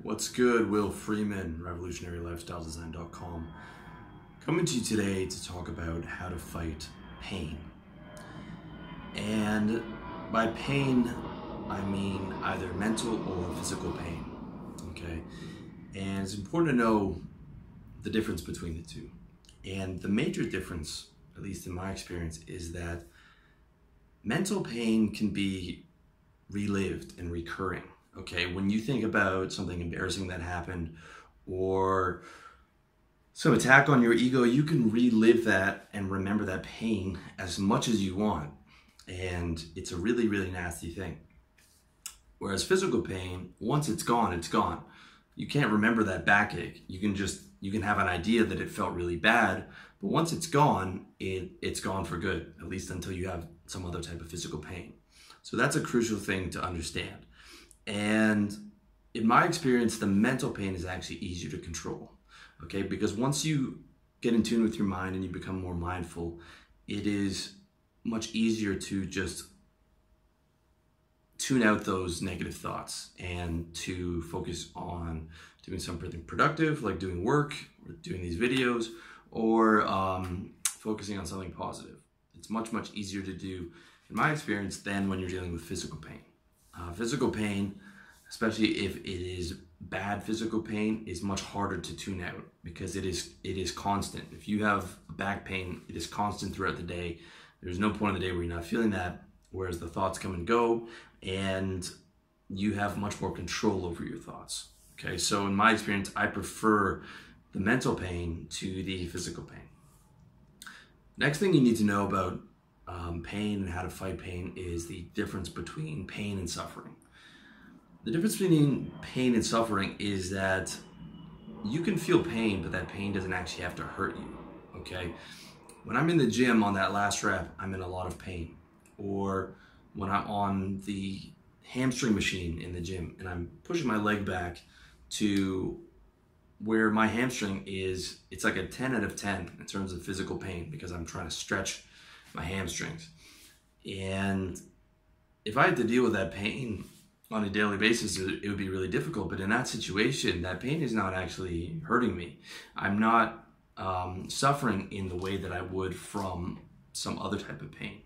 What's good? Will Freeman, revolutionarylifestyledesign.com. Coming to you today to talk about how to fight pain. And by pain, I mean either mental or physical pain. Okay? And it's important to know the difference between the two. And the major difference, at least in my experience, is that mental pain can be relived and recurring Okay, when you think about something embarrassing that happened or some attack on your ego, you can relive that and remember that pain as much as you want. And it's a really, really nasty thing. Whereas physical pain, once it's gone, it's gone. You can't remember that backache. You can just you can have an idea that it felt really bad, but once it's gone, it it's gone for good, at least until you have some other type of physical pain. So that's a crucial thing to understand. And in my experience, the mental pain is actually easier to control. Okay, because once you get in tune with your mind and you become more mindful, it is much easier to just tune out those negative thoughts and to focus on doing something productive, like doing work or doing these videos, or um, focusing on something positive. It's much, much easier to do, in my experience, than when you're dealing with physical pain. Uh, physical pain, especially if it is bad physical pain, is much harder to tune out because it is it is constant. If you have back pain, it is constant throughout the day. There's no point in the day where you're not feeling that. Whereas the thoughts come and go, and you have much more control over your thoughts. Okay, so in my experience, I prefer the mental pain to the physical pain. Next thing you need to know about um, pain and how to fight pain is the difference between pain and suffering. The difference between pain and suffering is that you can feel pain, but that pain doesn't actually have to hurt you. Okay? When I'm in the gym on that last rep, I'm in a lot of pain. Or when I'm on the hamstring machine in the gym and I'm pushing my leg back to where my hamstring is, it's like a 10 out of 10 in terms of physical pain because I'm trying to stretch my hamstrings. And if I had to deal with that pain on a daily basis, it would be really difficult. But in that situation, that pain is not actually hurting me. I'm not um, suffering in the way that I would from some other type of pain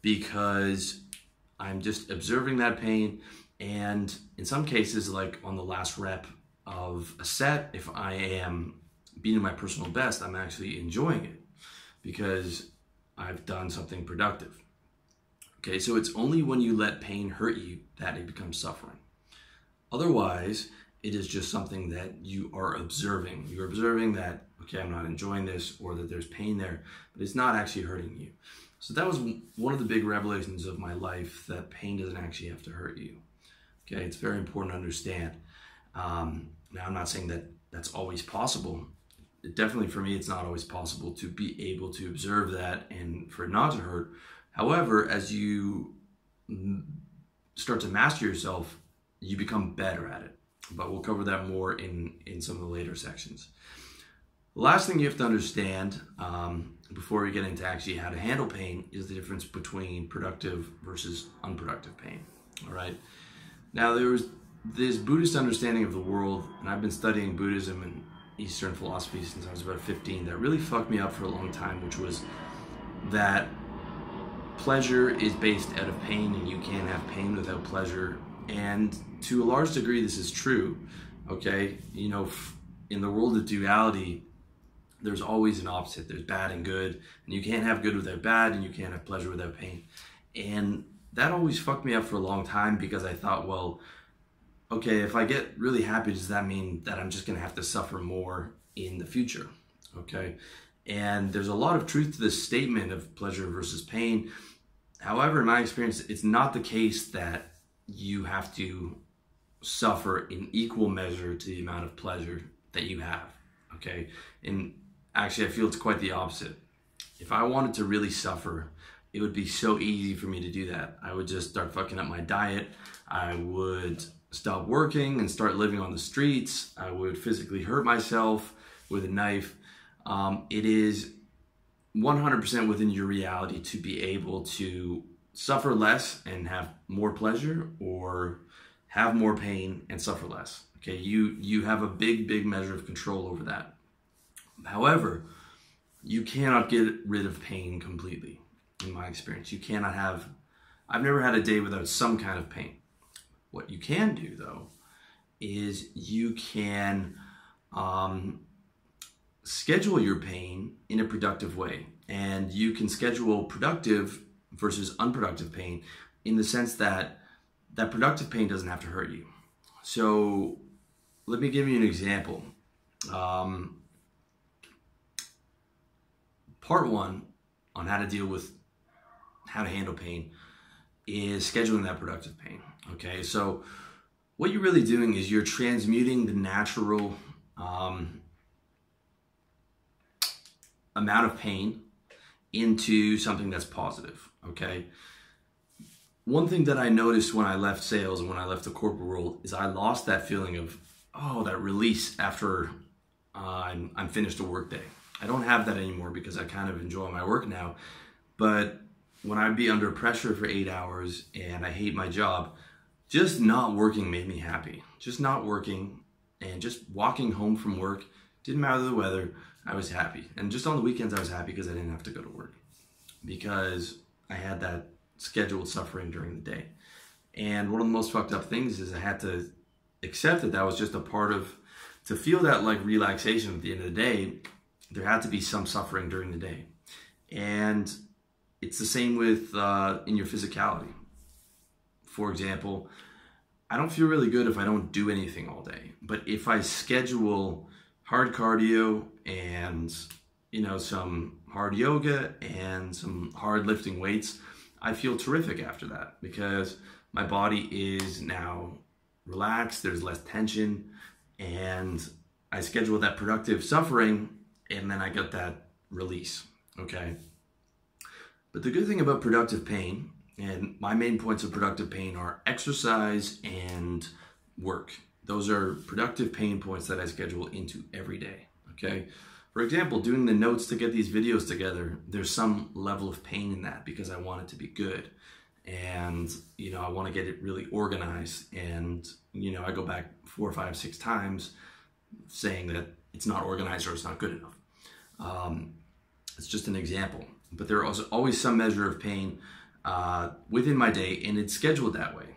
because I'm just observing that pain. And in some cases, like on the last rep of a set, if I am beating my personal best, I'm actually enjoying it because I've done something productive. Okay, so it's only when you let pain hurt you that it becomes suffering. Otherwise, it is just something that you are observing. You're observing that, okay, I'm not enjoying this or that there's pain there, but it's not actually hurting you. So that was one of the big revelations of my life that pain doesn't actually have to hurt you. Okay, it's very important to understand. Um, now, I'm not saying that that's always possible definitely for me, it's not always possible to be able to observe that and for it not to hurt. However, as you start to master yourself, you become better at it. But we'll cover that more in, in some of the later sections. The last thing you have to understand um, before we get into actually how to handle pain is the difference between productive versus unproductive pain. All right. Now, there was this Buddhist understanding of the world, and I've been studying Buddhism and Eastern philosophy since I was about 15 that really fucked me up for a long time, which was that pleasure is based out of pain and you can't have pain without pleasure. And to a large degree, this is true. Okay. You know, in the world of duality, there's always an opposite. There's bad and good, and you can't have good without bad, and you can't have pleasure without pain. And that always fucked me up for a long time because I thought, well, okay, if I get really happy, does that mean that I'm just going to have to suffer more in the future? Okay. And there's a lot of truth to this statement of pleasure versus pain. However, in my experience, it's not the case that you have to suffer in equal measure to the amount of pleasure that you have. Okay. And actually, I feel it's quite the opposite. If I wanted to really suffer, it would be so easy for me to do that. I would just start fucking up my diet. I would stop working and start living on the streets. I would physically hurt myself with a knife. Um, it is 100% within your reality to be able to suffer less and have more pleasure or have more pain, and suffer less. Okay, you you have a big, big measure of control over that. However, you cannot get rid of pain completely, in my experience. You cannot have I've never had a day without some kind of pain. What you can do though is you can um, schedule your pain in a productive way. And you can schedule productive versus unproductive pain in the sense that that productive pain doesn't have to hurt you. So let me give you an example. Um, part one on how to deal with how to handle pain is scheduling that productive pain. Okay, so what you're really doing is you're transmuting the natural um, amount of pain into something that's positive. Okay. One thing that I noticed when I left sales and when I left the corporate world is I lost that feeling of, oh, that release after uh, I'm, I'm finished a workday. I don't have that anymore because I kind of enjoy my work now. But when I'd be under pressure for eight hours and I hate my job, just not working made me happy. Just not working and just walking home from work, didn't matter the weather, I was happy. And just on the weekends, I was happy because I didn't have to go to work because I had that scheduled suffering during the day. And one of the most fucked up things is I had to accept that that was just a part of, to feel that like relaxation at the end of the day, there had to be some suffering during the day. And it's the same with uh, in your physicality. For example, I don't feel really good if I don't do anything all day. But if I schedule hard cardio and you know some hard yoga and some hard lifting weights, I feel terrific after that because my body is now relaxed, there's less tension, and I schedule that productive suffering and then I get that release. Okay. But the good thing about productive pain, and my main points of productive pain are exercise and work. Those are productive pain points that I schedule into every day. Okay. For example, doing the notes to get these videos together, there's some level of pain in that because I want it to be good. And, you know, I want to get it really organized. And, you know, I go back four, five, six times saying that it's not organized or it's not good enough. Um, it's just an example. But there is always some measure of pain uh, within my day, and it's scheduled that way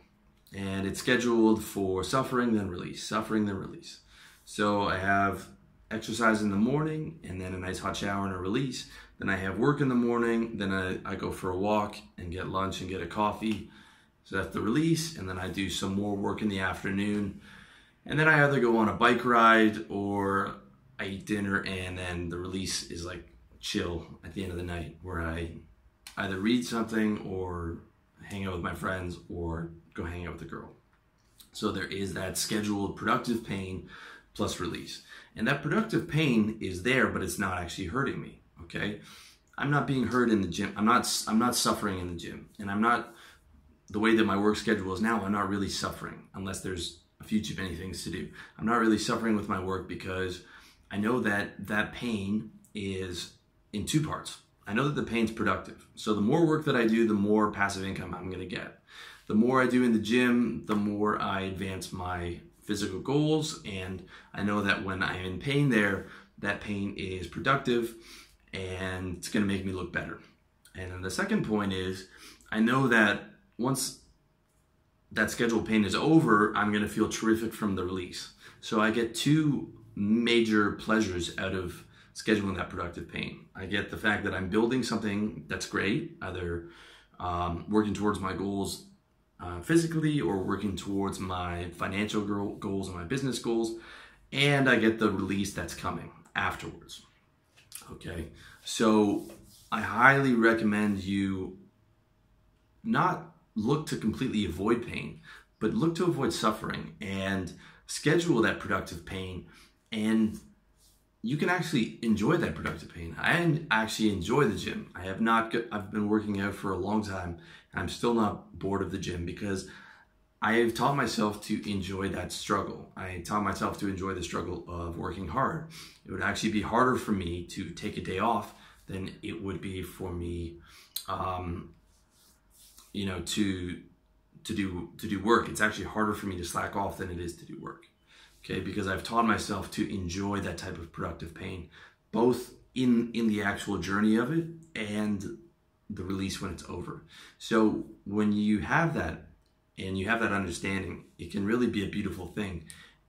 and it's scheduled for suffering then release, suffering then release. So I have exercise in the morning and then a nice hot shower and a release. Then I have work in the morning, then I, I go for a walk and get lunch and get a coffee. So that's the release, and then I do some more work in the afternoon. And then I either go on a bike ride or I eat dinner, and then the release is like chill at the end of the night where I either read something or hang out with my friends or go hang out with a girl. So there is that scheduled productive pain plus release. And that productive pain is there, but it's not actually hurting me. Okay. I'm not being hurt in the gym. I'm not I'm not suffering in the gym. And I'm not the way that my work schedule is now, I'm not really suffering unless there's a few too many things to do. I'm not really suffering with my work because I know that that pain is in two parts. I know that the pain's productive. So the more work that I do, the more passive income I'm to get. The more I do in the gym, the more I advance my physical goals. And I know that when I'm in pain there, that pain is productive and it's to make me look better. And then the second point is I know that once that scheduled pain is over, I'm to feel terrific from the release. So I get two major pleasures out of scheduling that productive pain. I get the fact that I'm building something that's great, either um, working towards my goals uh, physically or working towards my financial goals and my business goals, and I get the release that's coming afterwards. Okay, so I highly recommend you not look to completely avoid pain, but look to avoid suffering and schedule that productive pain and you can actually enjoy that productive pain. I actually enjoy the gym. I have not, I've been working out for a long time. I'm still not bored of the gym because I have taught myself to enjoy that struggle. I taught myself to enjoy the struggle of working hard. It would actually be harder for me to take a day off than it would be for me, um, you know, to to do to do work. It's actually harder for me to slack off than it is to do work. Okay, because I've taught myself to enjoy that type of productive pain, both in in the actual journey of it and the release when it's over. So when you have that and you have that understanding, it can really be a beautiful thing.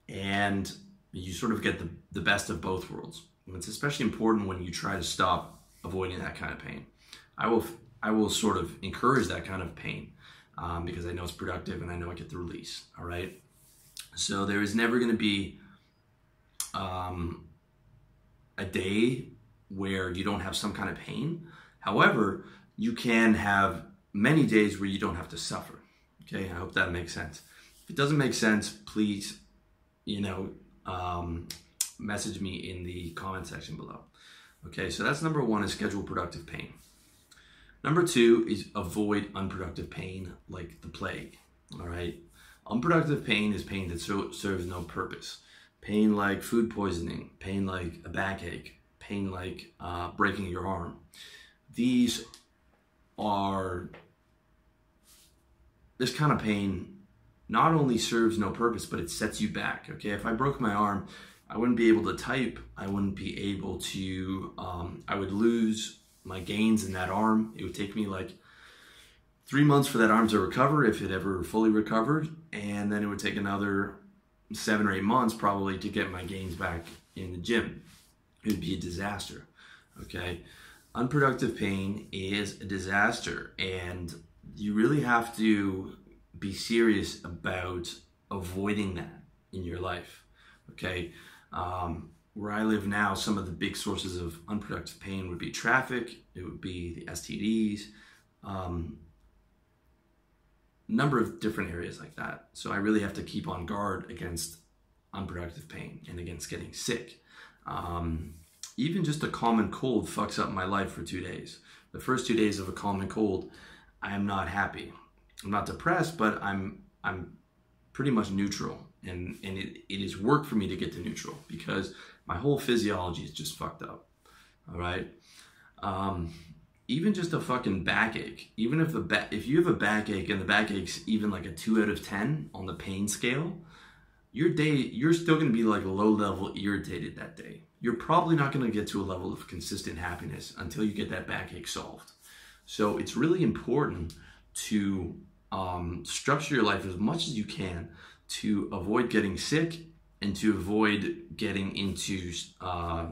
And you sort of get the, the best of both worlds. It's especially important when you try to stop avoiding that kind of pain. I will I will sort of encourage that kind of pain um, because I know it's productive and I know I get the release. All right. So there is never going to be um, a day where you don't have some kind of pain. However, you can have many days where you don't have to suffer. Okay, I hope that makes sense. If it doesn't make sense, please, you know, um, message me in the comment section below. Okay, so that's number one is schedule productive pain. Number two is avoid unproductive pain like the plague. All right, unproductive pain is pain that so, serves no purpose. Pain like food poisoning, pain like a backache, pain like uh, breaking your arm. These are this kind of pain not only serves no purpose, but it sets you back. Okay, if I broke my arm, I wouldn't be able to type. I wouldn't be able to. Um, I would lose my gains in that arm. It would take me like three months for that arm to recover if it ever fully recovered, and then it would take another seven or eight months probably to get my gains back in the gym. It would be a disaster. Okay, unproductive pain is a disaster, and you really have to be serious about avoiding that in your life. Okay. Um, where I live now, some of the big sources of unproductive pain would be traffic, it would be the STDs, um, number of different areas like that. So I really have to keep on guard against unproductive pain and against getting sick. Um, even just a common cold fucks up my life for two days. The first two days of a common cold, I am not happy. I'm not depressed, but I'm I'm pretty much neutral. And and it, it is work for me to get to neutral because my whole physiology is just fucked up. All right. Um, even just a fucking backache. Even if the back, if you have a backache and the backache's even like a two out of ten on the pain scale, your day you're still to be like low level irritated that day. You're probably not to get to a level of consistent happiness until you get that backache solved. So it's really important to um, structure your life as much as you can to avoid getting sick and to avoid getting into uh,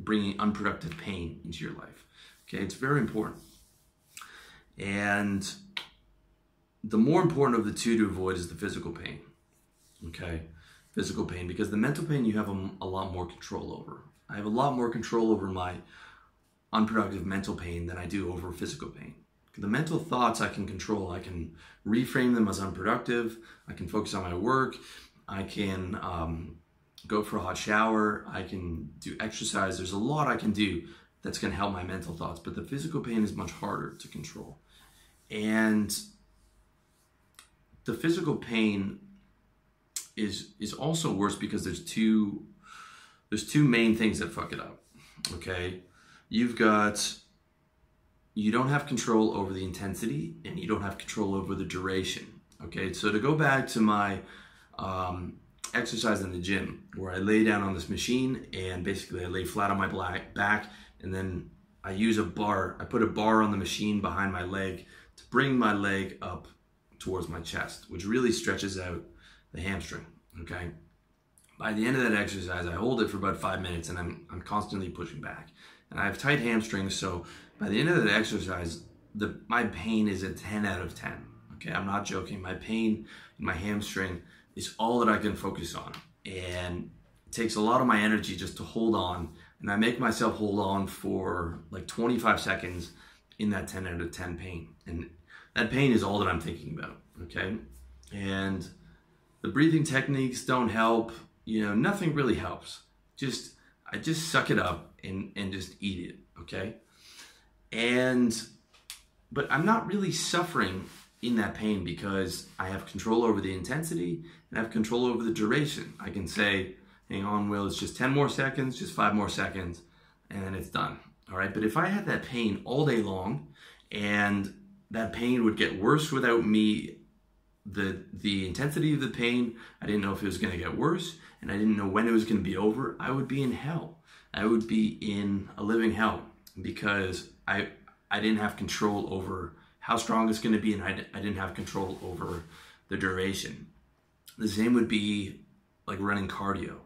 bringing unproductive pain into your life. Okay, it's very important. And the more important of the two to avoid is the physical pain. Okay, physical pain because the mental pain you have a, a lot more control over. I have a lot more control over my unproductive mental pain than I do over physical pain. The mental thoughts I can control. I can reframe them as unproductive. I can focus on my work. I can um, go for a hot shower. I can do exercise. There's a lot I can do that's going to help my mental thoughts, but the physical pain is much harder to control. And the physical pain is is also worse because there's two there's two main things that fuck it up. Okay? You've got you don't have control over the intensity and you don't have control over the duration. Okay, so to go back to my um, exercise in the gym where I lay down on this machine and basically I lay flat on my back and then I use a bar, I put a bar on the machine behind my leg to bring my leg up towards my chest, which really stretches out the hamstring. Okay. By the end of that exercise, I hold it for about five minutes and I'm, I'm constantly pushing back. And I have tight hamstrings, so by the end of the exercise, the my pain is a 10 out of 10. Okay, I'm not joking. My pain in my hamstring is all that I can focus on. And it takes a lot of my energy just to hold on. And I make myself hold on for like 25 seconds in that 10 out of 10 pain. And that pain is all that I'm thinking about. Okay. And the breathing techniques don't help. You know, nothing really helps. Just, I just suck it up and, and just eat it. Okay. And, but I'm not really suffering in that pain because I have control over the intensity and I have control over the duration. I can say, hang on, Will, it's just 10 more seconds, just five more seconds, and then it's done. All right. But if I had that pain all day long and that pain would get worse without me the the intensity of the pain. I didn't know if it was going to get worse, and I didn't know when it was going to be over. I would be in hell. I would be in a living hell because I I didn't have control over how strong it's going to be, and I, I didn't have control over the duration. The same would be like running cardio.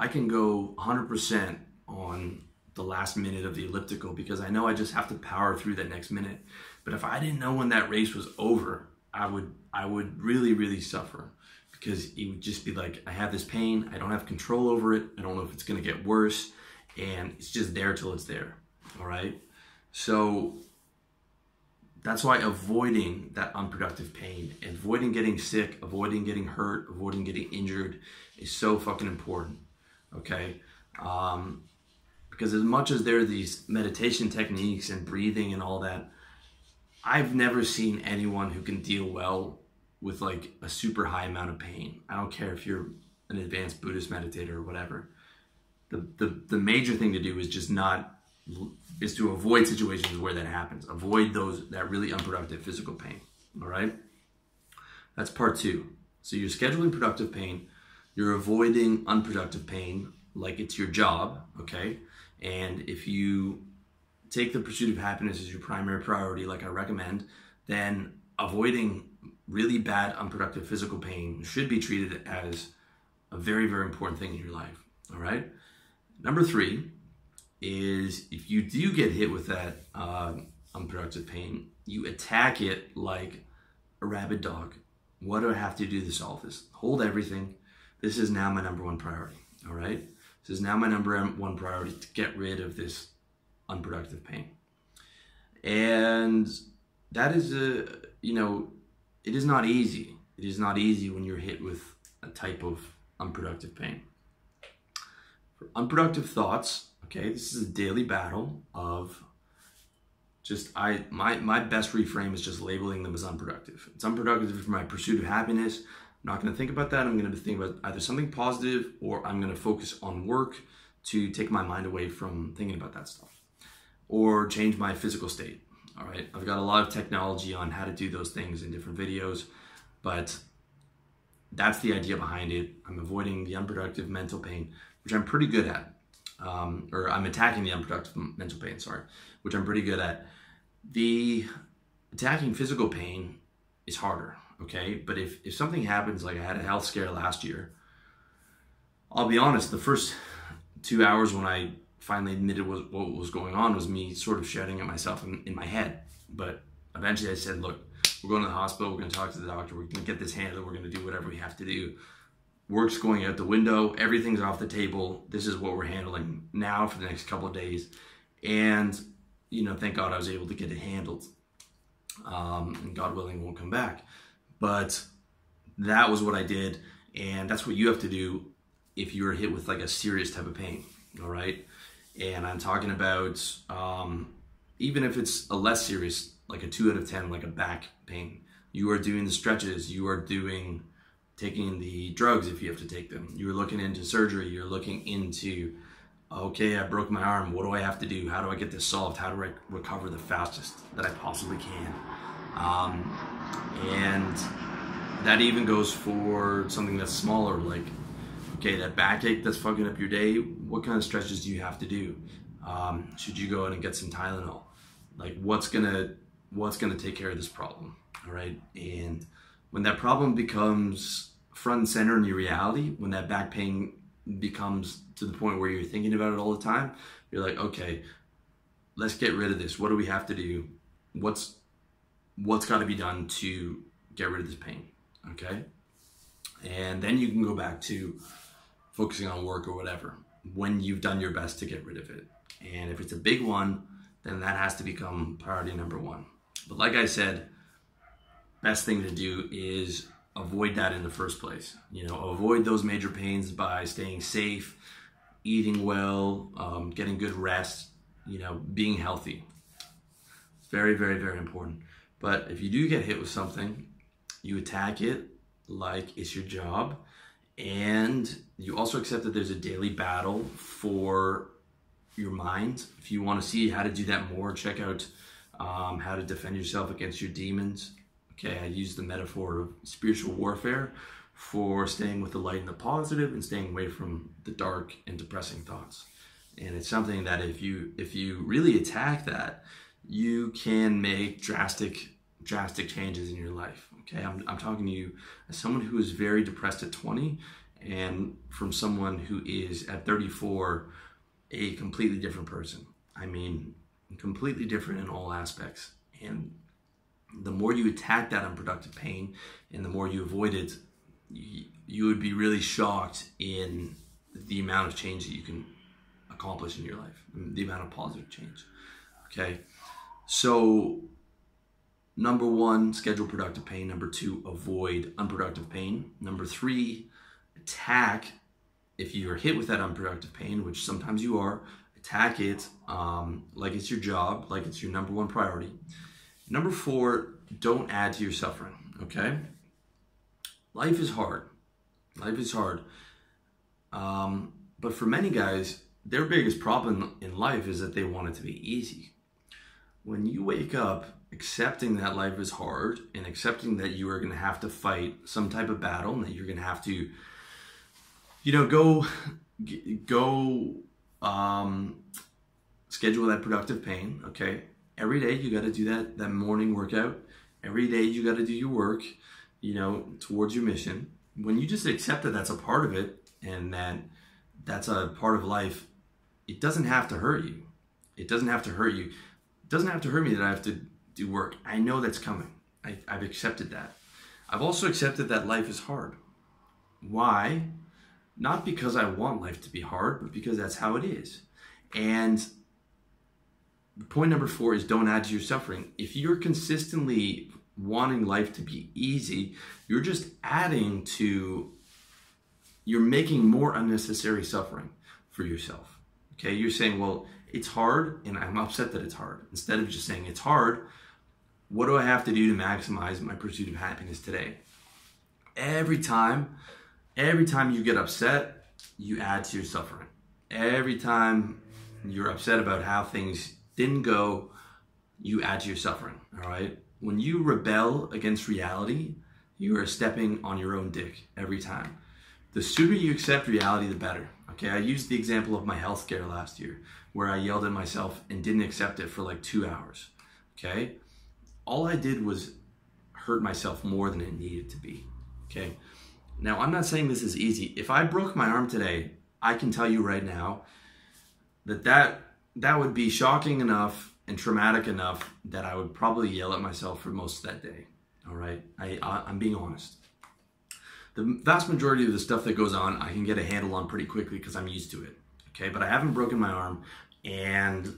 I can go 100% on the last minute of the elliptical because I know I just have to power through that next minute. But if I didn't know when that race was over, I would I would really really suffer because it would just be like I have this pain, I don't have control over it, I don't know if it's going to get worse and it's just there till it's there. All right? So that's why avoiding that unproductive pain, avoiding getting sick, avoiding getting hurt, avoiding getting injured is so fucking important. Okay? Um, because as much as there are these meditation techniques and breathing and all that, I've never seen anyone who can deal well with like a super high amount of pain. I don't care if you're an advanced Buddhist meditator or whatever. The, the, the major thing to do is just not is to avoid situations where that happens. Avoid those that really unproductive physical pain. All right. That's part two. So you're scheduling productive pain. You're avoiding unproductive pain like it's your job. Okay. And if you take the pursuit of happiness as your primary priority, like I recommend, then avoiding really bad, unproductive physical pain should be treated as a very, very important thing in your life. All right. Number three is if you do get hit with that uh, unproductive pain, you attack it like a rabid dog. What do I have to do to solve this? Hold everything. This is now my number one priority. All right. This is now my number one priority to get rid of this unproductive pain. And that is a, you know, it is not easy. It is not easy when you're hit with a type of unproductive pain. For unproductive thoughts, okay, this is a daily battle of just I my my best reframe is just labeling them as unproductive. It's unproductive for my pursuit of happiness. I'm not going to think about that. I'm going to think about either something positive or I'm going to focus on work to take my mind away from thinking about that stuff or change my physical state. All right, I've got a lot of technology on how to do those things in different videos, but that's the idea behind it. I'm avoiding the unproductive mental pain, which I'm pretty good at. Um, or I'm attacking the unproductive mental pain, sorry, which I'm pretty good at. The attacking physical pain is harder, okay? But if, if something happens, like I had a health scare last year, I'll be honest, the first two hours when I finally admitted what, what was going on was me sort of shouting at myself in, in my head. But eventually I said, look, we're going to the hospital, we're going to talk to the doctor, we're going to get this handled, we're going to do whatever we have to do. Work's going out the window, everything's off the table. This is what we're handling now for the next couple of days. And, you know, thank God I was able to get it handled. Um, and God willing, won't come back. But that was what I did. And that's what you have to do if you're hit with like a serious type of pain. All right and I'm talking about um, even if it's a less serious, like a two out of 10, like a back pain, you are doing the stretches, you are doing taking the drugs if you have to take them. You're looking into surgery, you're looking into, okay, I broke my arm, what do I have to do? How do I get this solved? How do I recover the fastest that I possibly can? Um, and that even goes for something that's smaller, like okay, that backache that's fucking up your day, what kind of stretches do you have to do? Um, should you go in and get some Tylenol? Like what's gonna what's gonna take care of this problem? All right. And when that problem becomes front and center in your reality, when that back pain becomes to the point where you're thinking about it all the time, you're like, okay, let's get rid of this. What do we have to do? What's what's got to be done to get rid of this pain? Okay. And then you can go back to focusing on work or whatever when you've done your best to get rid of it. And if it's a big one, then that has to become priority number one. But like I said, best thing to do is avoid that in the first place. You know, avoid those major pains by staying safe, eating well, um, getting good rest, you know, being healthy. Very, very, very important. But if you do get hit with something, you attack it like it's your job and you also accept that there's a daily battle for your mind. If you want to see how to do that more, check out um, how to defend yourself against your demons. Okay, I use the metaphor of spiritual warfare for staying with the light and the positive and staying away from the dark and depressing thoughts. And it's something that if you if you really attack that, you can make drastic drastic changes in your life. Okay, I'm, I'm talking to you as someone who is very depressed at 20 and from someone who is at 34 a completely different person. I mean, completely different in all aspects. And the more you attack that unproductive pain and the more you avoid it, you, you would be really shocked in the amount of change that you can accomplish in your life, the amount of positive change. Okay. So, number one, schedule productive pain. Number two, avoid unproductive pain. Number three, attack if you are hit with that unproductive pain, which sometimes you are, attack it um, like it's your job, like it's your number one priority. Number four, don't add to your suffering, okay? Life is hard. Life is hard. Um, but for many guys, their biggest problem in life is that they want it to be easy. When you wake up accepting that life is hard and accepting that you are going to have to fight some type of battle and that you're going to have to you know, go go um, schedule that productive pain. Okay, every day you got to do that that morning workout. Every day you got to do your work. You know, towards your mission. When you just accept that that's a part of it and that that's a part of life, it doesn't have to hurt you. It doesn't have to hurt you. Doesn't have to hurt me that I have to do work. I know that's coming. I, I've accepted that. I've also accepted that life is hard. Why? not because I want life to be hard, but because that's how it is. And point number four is don't add to your suffering. If you're consistently wanting life to be easy, you're just adding to, you're making more unnecessary suffering for yourself. Okay, you're saying, well, it's hard and I'm upset that it's hard. Instead of just saying it's hard, what do I have to do to maximize my pursuit of happiness today? Every time Every time you get upset, you add to your suffering. Every time you're upset about how things didn't go, you add to your suffering. All right. When you rebel against reality, you are stepping on your own dick every time. The sooner you accept reality, the better. Okay. I used the example of my health scare last year where I yelled at myself and didn't accept it for like two hours. Okay. All I did was hurt myself more than it needed to be. Okay. Now, I'm not saying this is easy. If I broke my arm today, I can tell you right now that that, that would be shocking enough and traumatic enough that I would probably yell at myself for most of that day. All right, I, I, I'm being honest. The vast majority of the stuff that goes on, I can get a handle on pretty quickly because I'm used to it. Okay, but I haven't broken my arm, and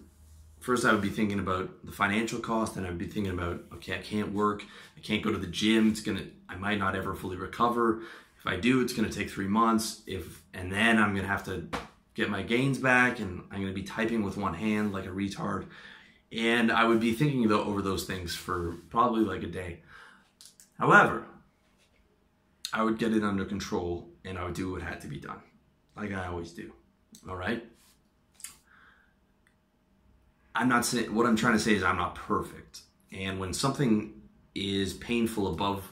first I would be thinking about the financial cost, and I'd be thinking about okay, I can't work, I can't go to the gym. It's gonna, I might not ever fully recover. If I do, it's to take three months. If and then I'm to have to get my gains back, and I'm to be typing with one hand like a retard. And I would be thinking though over those things for probably like a day. However, I would get it under control and I would do what had to be done, like I always do. All right. I'm not saying what I'm trying to say is I'm not perfect. And when something is painful above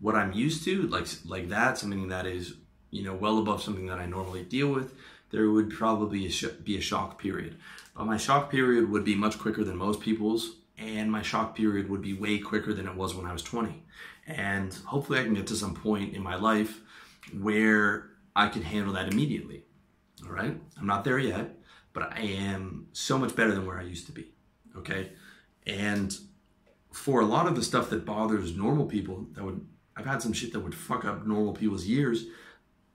what I'm used to, like like that, something that is you know well above something that I normally deal with, there would probably be a shock period. But my shock period would be much quicker than most people's, and my shock period would be way quicker than it was when I was 20. And hopefully, I can get to some point in my life where I can handle that immediately. All right, I'm not there yet, but I am so much better than where I used to be. Okay, and for a lot of the stuff that bothers normal people, that would I've had some shit that would fuck up normal people's years.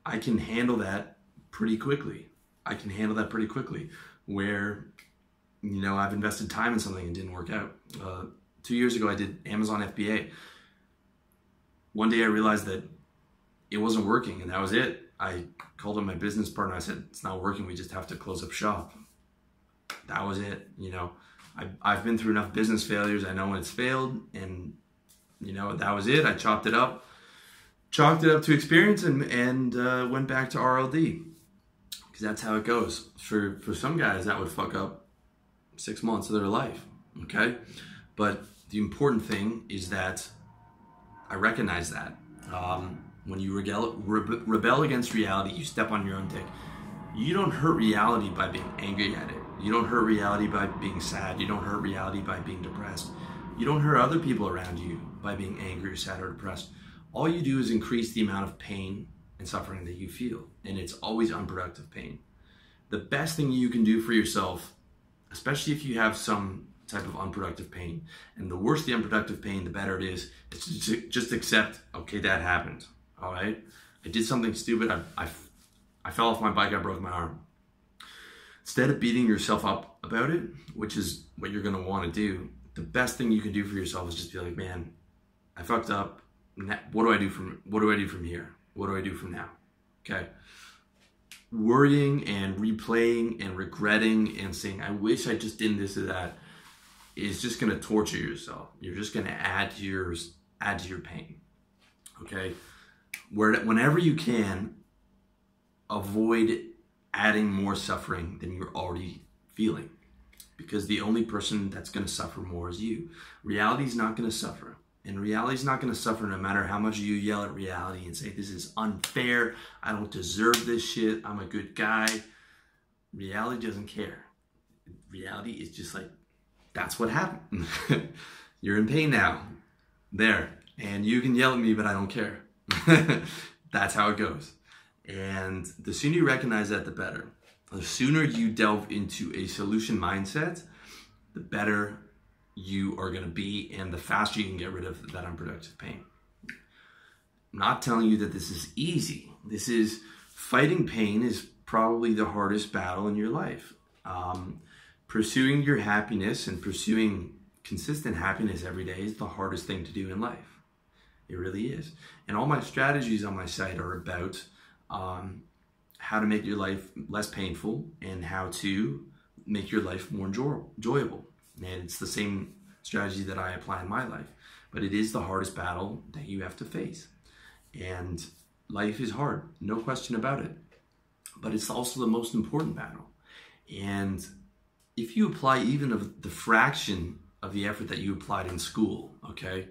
I can handle that pretty quickly. I can handle that pretty quickly. Where, you know, I've invested time in something and didn't work out. Uh, two years ago, I did Amazon FBA. One day I realized that it wasn't working and that was it. I called up my business partner. I said, it's not working. We just have to close up shop. That was it. You know, I, I've been through enough business failures. I know when it's failed and you know, that was it. I chopped it up, chalked it up to experience, and and uh, went back to RLD because that's how it goes. For for some guys, that would fuck up six months of their life. Okay, but the important thing is that I recognize that. Um, when you rebel, rebel against reality, you step on your own dick. You don't hurt reality by being angry at it. You don't hurt reality by being sad. You don't hurt reality by being depressed. You don't hurt other people around you by being angry or sad or depressed. All you do is increase the amount of pain and suffering that you feel, and it's always unproductive pain. The best thing you can do for yourself, especially if you have some type of unproductive pain, and the worse the unproductive pain, the better it is, is just accept, okay, that happened. All right, I did something stupid. I, I, I fell off my bike. I broke my arm. Instead of beating yourself up about it, which is what you're gonna want to do, the best thing you can do for yourself is just be like, man, I fucked up. What do I do from What do I do from here? What do I do from now? Okay. Worrying and replaying and regretting and saying, I wish I just didn't this or that is just going to torture yourself. You're just going to add to your add to your pain. Okay, where whenever you can, avoid adding more suffering than you're already feeling, because the only person that's going to suffer more is you. Reality is not going to suffer. And reality is not going to suffer no matter how much you yell at reality and say, This is unfair. I don't deserve this shit. I'm a good guy. Reality doesn't care. Reality is just like, that's what happened. You're in pain now. There. And you can yell at me, but I don't care. that's how it goes. And the sooner you recognize that, the better. The sooner you delve into a solution mindset, the better you are going to be and the faster you can get rid of that unproductive pain. I'm not telling you that this is easy. This is fighting pain is probably the hardest battle in your life. Um, pursuing your happiness and pursuing consistent happiness every day is the hardest thing to do in life. It really is. And all my strategies on my site are about um, how to make your life less painful and how to make your life more enjoyable. And it's the same strategy that I apply in my life. But it is the hardest battle that you have to face. And life is hard, no question about it. But it's also the most important battle. And if you apply even of the fraction of the effort that you applied in school, okay,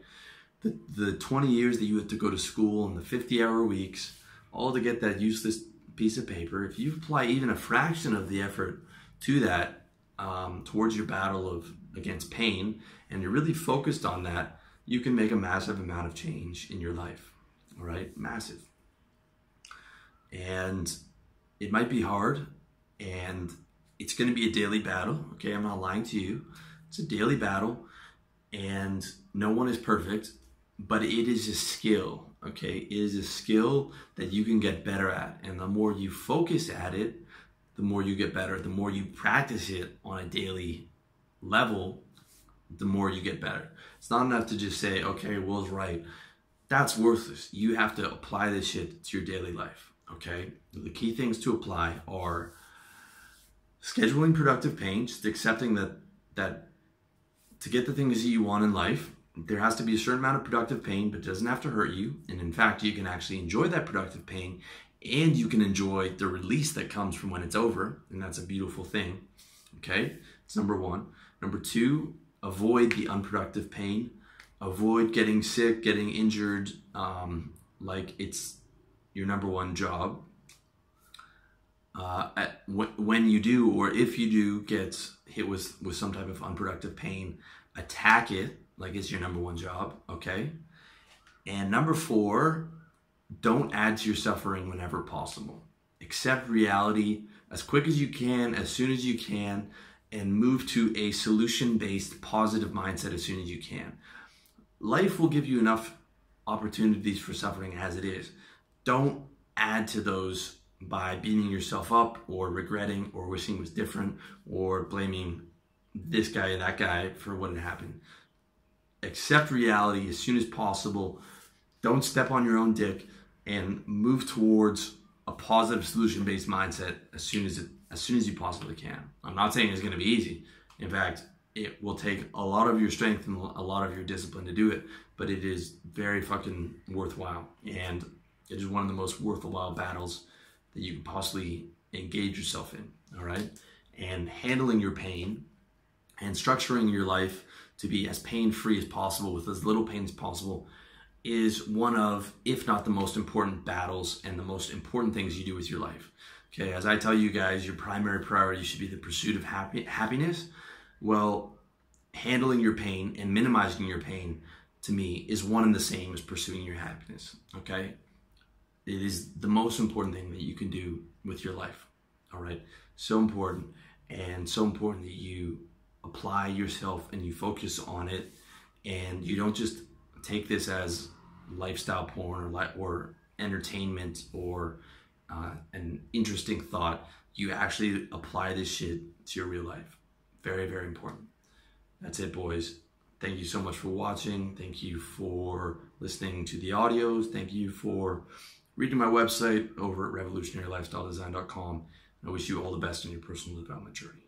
the, the 20 years that you had to go to school and the 50 hour weeks, all to get that useless piece of paper, if you apply even a fraction of the effort to that, um, towards your battle of against pain and you're really focused on that, you can make a massive amount of change in your life. All right, massive. And it might be hard and it's going to be a daily battle. Okay, I'm not lying to you. It's a daily battle and no one is perfect, but it is a skill. Okay, it is a skill that you can get better at. And the more you focus at it, the more you get better. The more you practice it on a daily level, the more you get better. It's not enough to just say, okay, Will's right. That's worthless. You have to apply this shit to your daily life. Okay? The key things to apply are scheduling productive pain, just accepting that that to get the things that you want in life, there has to be a certain amount of productive pain, but it doesn't have to hurt you. And in fact, you can actually enjoy that productive pain and you can enjoy the release that comes from when it's over. And that's a beautiful thing. Okay, it's number one. Number two, avoid the unproductive pain. Avoid getting sick, getting injured, um, like it's your number one job. Uh, at, when you do, or if you do get hit with, with some type of unproductive pain, attack it like it's your number one job, okay? And number four, don't add to your suffering whenever possible. Accept reality as quick as you can, as soon as you can, and move to a solution based positive mindset as soon as you can. Life will give you enough opportunities for suffering as it is. Don't add to those by beating yourself up or regretting or wishing was different or blaming this guy or that guy for what had happened. Accept reality as soon as possible. Don't step on your own dick and move towards a positive solution based mindset as soon as it as soon as you possibly can. I'm not saying it's going to be easy. In fact, it will take a lot of your strength and a lot of your discipline to do it, but it is very fucking worthwhile. And it is one of the most worthwhile battles that you can possibly engage yourself in. All right. And handling your pain and structuring your life to be as pain free as possible with as little pain as possible is one of, if not the most important battles and the most important things you do with your life. Okay, as I tell you guys, your primary priority should be the pursuit of happy, happiness. Well, handling your pain and minimizing your pain to me is one and the same as pursuing your happiness. Okay, it is the most important thing that you can do with your life. All right, so important and so important that you apply yourself and you focus on it and you don't just take this as lifestyle porn or, or entertainment or uh, an interesting thought. You actually apply this shit to your real life. Very, very important. That's it, boys. Thank you so much for watching. Thank you for listening to the audios. Thank you for reading my website over at revolutionarylifestyledesign.com. I wish you all the best in your personal development journey.